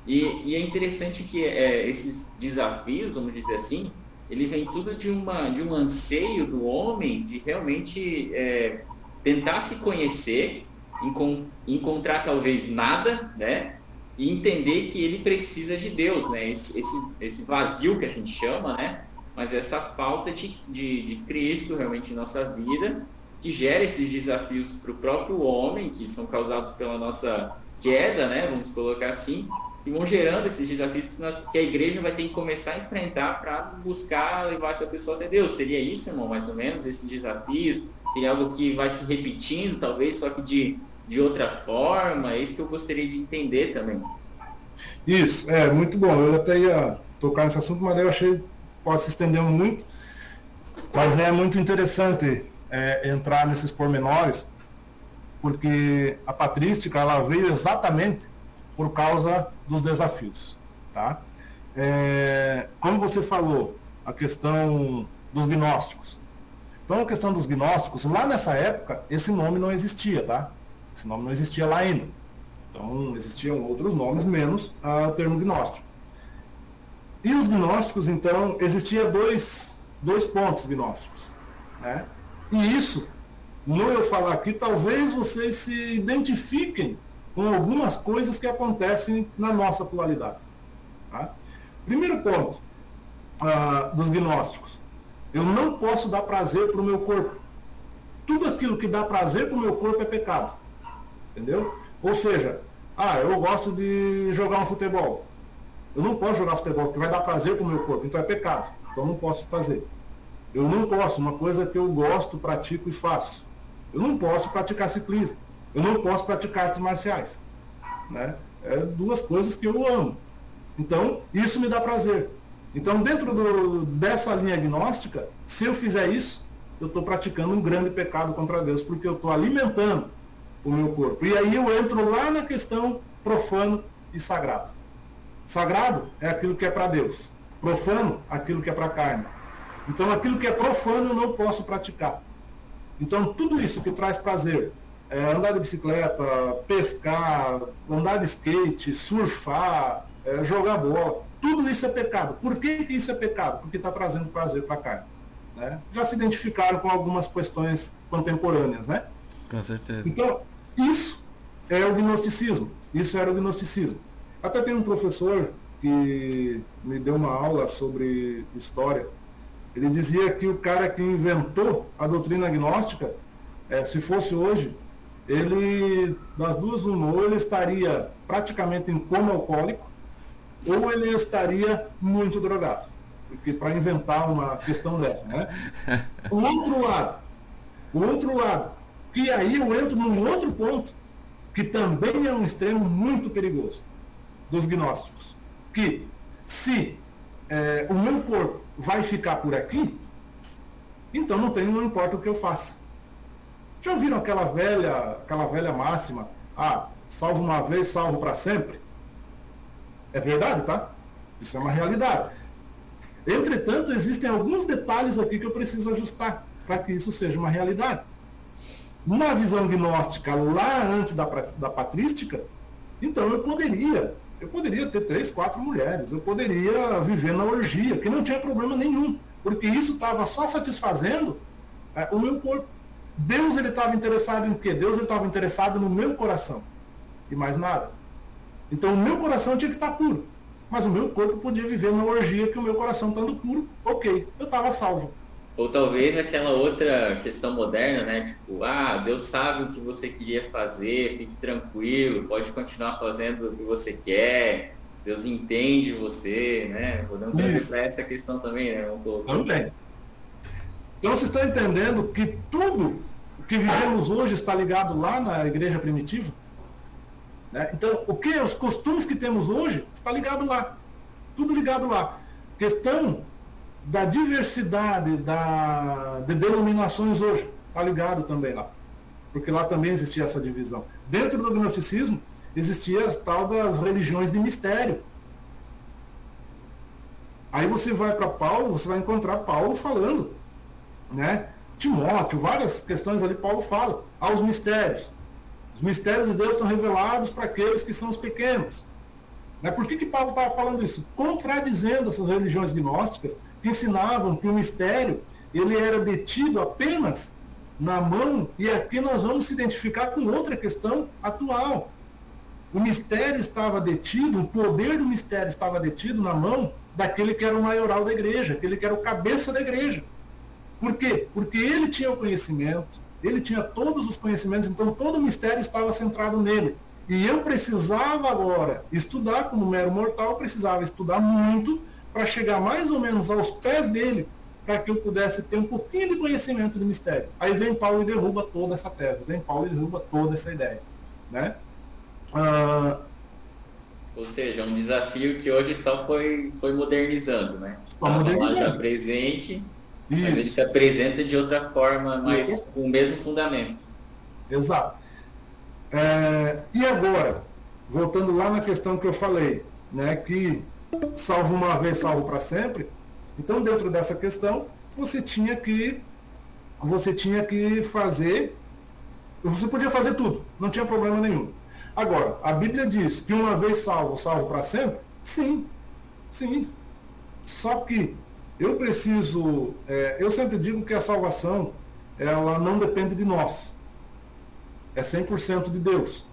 Speaker 2: E, e, é interessante que é, esses desafios, vamos dizer assim, ele vem tudo de, uma, de um anseio do homem de realmente é, tentar se conhecer, encont encontrar talvez nada, né? E entender que ele precisa de Deus, né? Esse, esse, esse vazio que a gente chama, né? Mas essa falta de, de, de Cristo realmente em nossa vida, que gera esses desafios para o próprio homem, que são causados pela nossa queda, né? Vamos colocar assim, e vão gerando esses desafios que, nós, que a igreja vai ter que começar a enfrentar para buscar levar essa pessoa até Deus. Seria isso, irmão, mais ou menos, esses desafios? Seria algo que vai se repetindo, talvez, só que de de outra forma? É isso que eu gostaria de entender também.
Speaker 3: Isso, é muito bom. Eu até ia tocar nesse assunto, mas eu achei pode se estender muito. Mas é muito interessante é, entrar nesses pormenores, porque a patrística ela veio exatamente por causa dos desafios. Tá? É, como você falou, a questão dos gnósticos. Então, a questão dos gnósticos, lá nessa época, esse nome não existia, tá? Esse nome não existia lá ainda. Então, existiam outros nomes, menos o termo gnóstico. E os gnósticos, então, existia dois, dois pontos gnósticos. Né? E isso, no eu falar aqui, talvez vocês se identifiquem com algumas coisas que acontecem na nossa atualidade. Tá? Primeiro ponto ah, dos gnósticos. Eu não posso dar prazer para o meu corpo. Tudo aquilo que dá prazer para o meu corpo é pecado. Entendeu? Ou seja, ah, eu gosto de jogar um futebol. Eu não posso jogar futebol porque vai dar prazer para o meu corpo, então é pecado. Então não posso fazer. Eu não posso, uma coisa que eu gosto, pratico e faço. Eu não posso praticar ciclismo. Eu não posso praticar artes marciais. Né? É duas coisas que eu amo. Então, isso me dá prazer. Então, dentro do, dessa linha agnóstica, se eu fizer isso, eu estou praticando um grande pecado contra Deus, porque eu estou alimentando o meu corpo. E aí eu entro lá na questão profano e sagrado. Sagrado é aquilo que é para Deus. Profano, aquilo que é para a carne. Então aquilo que é profano eu não posso praticar. Então tudo isso que traz prazer, é, andar de bicicleta, pescar, andar de skate, surfar, é, jogar bola, tudo isso é pecado. Por que, que isso é pecado? Porque está trazendo prazer para a carne. Né? Já se identificaram com algumas questões contemporâneas, né?
Speaker 1: Com certeza.
Speaker 3: Então, isso é o gnosticismo. Isso era o gnosticismo. Até tem um professor que me deu uma aula sobre história. Ele dizia que o cara que inventou a doutrina gnóstica, é, se fosse hoje, ele, das duas, uma, ou ele estaria praticamente em coma alcoólico, ou ele estaria muito drogado. Porque para inventar uma questão dessa, né? [LAUGHS] O outro lado, o outro lado, que aí eu entro num outro ponto, que também é um extremo muito perigoso dos gnósticos. Que se é, o meu corpo vai ficar por aqui, então não, tem, não importa o que eu faça. Já ouviram aquela velha, aquela velha máxima? Ah, salvo uma vez, salvo para sempre? É verdade, tá? Isso é uma realidade. Entretanto, existem alguns detalhes aqui que eu preciso ajustar para que isso seja uma realidade. Numa visão gnóstica lá antes da, da patrística, então eu poderia, eu poderia ter três, quatro mulheres, eu poderia viver na orgia, que não tinha problema nenhum, porque isso estava só satisfazendo é, o meu corpo. Deus ele estava interessado em quê? Deus ele estava interessado no meu coração e mais nada. Então o meu coração tinha que estar puro, mas o meu corpo podia viver na orgia que o meu coração estando puro, ok, eu estava salvo.
Speaker 2: Ou talvez aquela outra questão moderna, né? Tipo, ah, Deus sabe o que você queria fazer, fique tranquilo, pode continuar fazendo o que você quer, Deus entende você, né? Podemos trazer para essa questão também, né?
Speaker 3: Um Também. Então vocês estão entendendo que tudo o que vivemos hoje está ligado lá na igreja primitiva? Né? Então, o que os costumes que temos hoje está ligado lá. Tudo ligado lá. Questão da diversidade da, de denominações hoje. Está ligado também lá. Porque lá também existia essa divisão. Dentro do gnosticismo, existia a tal das religiões de mistério. Aí você vai para Paulo, você vai encontrar Paulo falando, né? Timóteo, várias questões ali Paulo fala, aos mistérios. Os mistérios de Deus são revelados para aqueles que são os pequenos. Né? Por que, que Paulo estava falando isso? Contradizendo essas religiões gnósticas ensinavam que o mistério ele era detido apenas na mão, e aqui nós vamos se identificar com outra questão atual. O mistério estava detido, o poder do mistério estava detido na mão daquele que era o maioral da igreja, aquele que era o cabeça da igreja. Por quê? Porque ele tinha o conhecimento, ele tinha todos os conhecimentos, então todo o mistério estava centrado nele. E eu precisava agora estudar, como mero mortal, precisava estudar muito para chegar mais ou menos aos pés dele, para que eu pudesse ter um pouquinho de conhecimento do mistério. Aí vem Paulo e derruba toda essa tese, vem Paulo e derruba toda essa ideia. Né?
Speaker 2: Ah, ou seja, um desafio que hoje só foi, foi modernizando, né? Só modernizando. Já presente, Isso. mas ele se apresenta de outra forma, mas Isso. com o mesmo fundamento.
Speaker 3: Exato. É, e agora, voltando lá na questão que eu falei, né, que salvo uma vez, salvo para sempre. Então, dentro dessa questão, você tinha que você tinha que fazer, você podia fazer tudo, não tinha problema nenhum. Agora, a Bíblia diz que uma vez salvo, salvo para sempre? Sim, sim. Só que eu preciso, é, eu sempre digo que a salvação, ela não depende de nós. É 100% de Deus.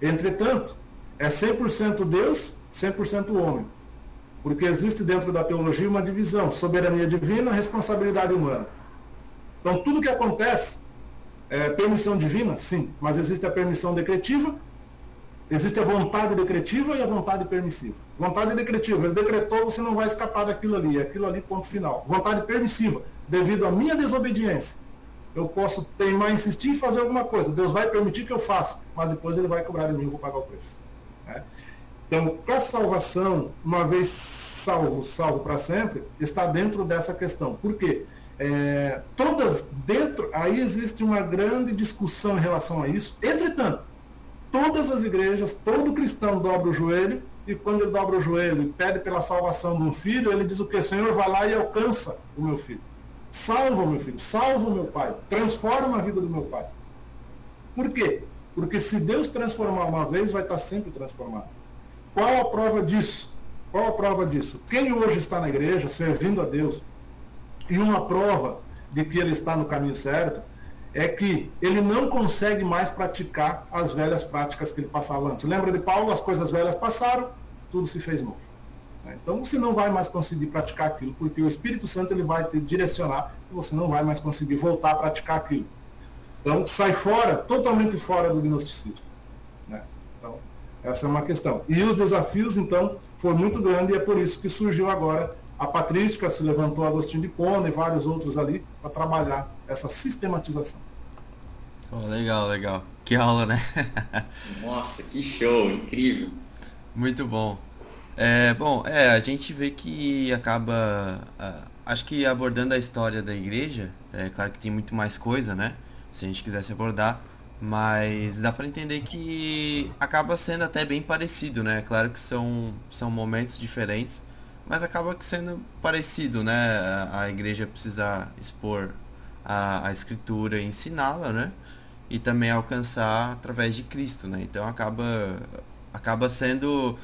Speaker 3: Entretanto, é 100% Deus, 100% homem. Porque existe dentro da teologia uma divisão: soberania divina, responsabilidade humana. Então, tudo que acontece é permissão divina, sim, mas existe a permissão decretiva, existe a vontade decretiva e a vontade permissiva. Vontade decretiva, ele decretou, você não vai escapar daquilo ali, aquilo ali, ponto final. Vontade permissiva, devido à minha desobediência, eu posso teimar, insistir em fazer alguma coisa. Deus vai permitir que eu faça, mas depois ele vai cobrar de mim, eu vou pagar o preço. Então, para salvação, uma vez salvo, salvo para sempre, está dentro dessa questão. Por quê? É, todas dentro, aí existe uma grande discussão em relação a isso. Entretanto, todas as igrejas, todo cristão dobra o joelho, e quando ele dobra o joelho e pede pela salvação de um filho, ele diz o que? Senhor, vai lá e alcança o meu filho. Salva o meu filho, salva o meu pai, transforma a vida do meu pai. Por quê? Porque se Deus transformar uma vez, vai estar sempre transformado. Qual a prova disso? Qual a prova disso? Quem hoje está na igreja servindo a Deus e uma prova de que ele está no caminho certo é que ele não consegue mais praticar as velhas práticas que ele passava antes. Lembra de Paulo? As coisas velhas passaram, tudo se fez novo. Né? Então você não vai mais conseguir praticar aquilo, porque o Espírito Santo ele vai te direcionar e você não vai mais conseguir voltar a praticar aquilo. Então sai fora, totalmente fora do gnosticismo. Essa é uma questão. E os desafios, então, foram muito grandes e é por isso que surgiu agora a patrística, se levantou Agostinho de Pona e vários outros ali para trabalhar essa sistematização.
Speaker 1: Oh, legal, legal. Que aula, né? [LAUGHS]
Speaker 2: Nossa, que show, incrível.
Speaker 1: Muito bom. É, bom, é, a gente vê que acaba, uh, acho que abordando a história da igreja, é claro que tem muito mais coisa, né? Se a gente quisesse abordar, Mas dá para entender que acaba sendo até bem parecido, né? Claro que são, são momentos diferentes, mas acaba sendo parecido, né? A igreja precisar expor a, a escritura e ensiná-la, né? E também alcançar através de Cristo, né? Então acaba acaba sendo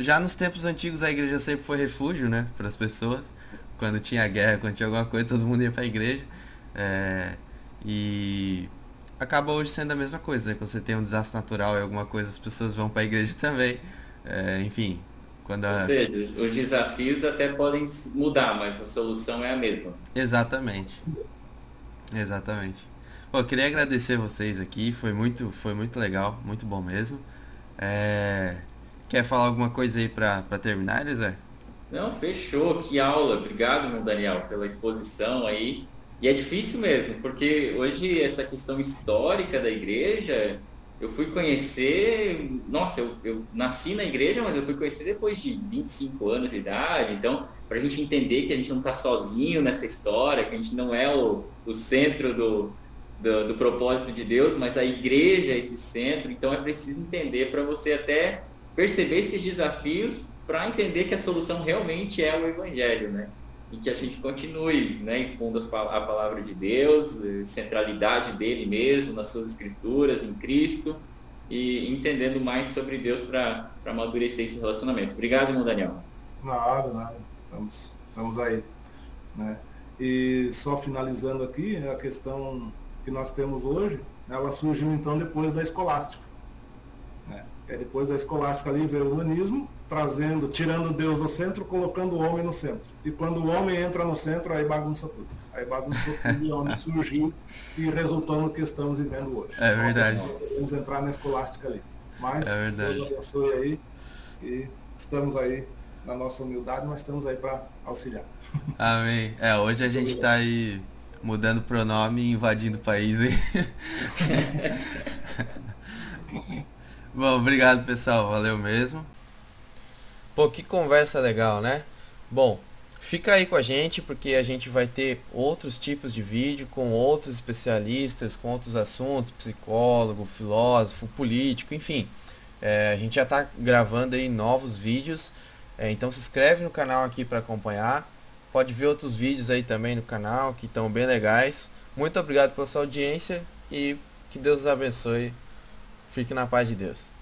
Speaker 1: já nos tempos antigos a igreja sempre foi refúgio, né, [LAUGHS] para as pessoas. Quando tinha guerra, quando tinha alguma coisa, todo mundo ia para a igreja. É, e acaba hoje sendo a mesma coisa, né? Quando você tem um desastre natural e alguma coisa, as pessoas vão para a igreja também. É, enfim, quando a...
Speaker 2: Ou seja, os desafios até podem mudar, mas a solução é a mesma.
Speaker 1: Exatamente. Exatamente. Bom, eu queria agradecer vocês aqui, foi muito, foi muito legal, muito bom mesmo. É... Quer falar alguma coisa aí para terminar, Elisé?
Speaker 2: Não, fechou. Que aula. Obrigado, meu Daniel, pela exposição aí. E é difícil mesmo, porque hoje essa questão histórica da igreja, eu fui conhecer, nossa, eu, eu nasci na igreja, mas eu fui conhecer depois de 25 anos de idade, então, para a gente entender que a gente não está sozinho nessa história, que a gente não é o, o centro do, do, do propósito de Deus, mas a igreja é esse centro, então é preciso entender para você até perceber esses desafios para entender que a solução realmente é o Evangelho, né? E que a gente continue né, expondo a palavra de Deus, eh, centralidade dele mesmo, nas suas escrituras, em Cristo, e entendendo mais sobre Deus para amadurecer esse relacionamento. Obrigado, irmão Daniel.
Speaker 3: Nada, nada. Estamos, estamos aí. Né? E só finalizando aqui, a questão que nós temos hoje, ela surgiu então depois da escolástica. Né? É depois da escolástica ali veio o humanismo, trazendo, tirando Deus do centro, colocando o homem no centro. E quando o homem entra no centro, aí bagunça tudo. Aí bagunça tudo e o homem surgiu e resultou no que estamos vivendo hoje.
Speaker 1: É verdade.
Speaker 3: vamos entrar na escolástica ali. Mas
Speaker 1: é verdade.
Speaker 3: Deus abençoe aí e estamos aí na nossa humildade, mas estamos aí para auxiliar.
Speaker 1: Amém. É, hoje a gente está aí mudando pronome e invadindo o país aí. [LAUGHS] Bom, obrigado pessoal, valeu mesmo. Pô, que conversa legal, né? Bom, fica aí com a gente porque a gente vai ter outros tipos de vídeo com outros especialistas, com outros assuntos, psicólogo, filósofo, político, enfim. É, a gente já está gravando aí novos vídeos, é, então se inscreve no canal aqui para acompanhar. Pode ver outros vídeos aí também no canal que estão bem legais. Muito obrigado pela sua audiência e que Deus os abençoe. Fique na paz de Deus.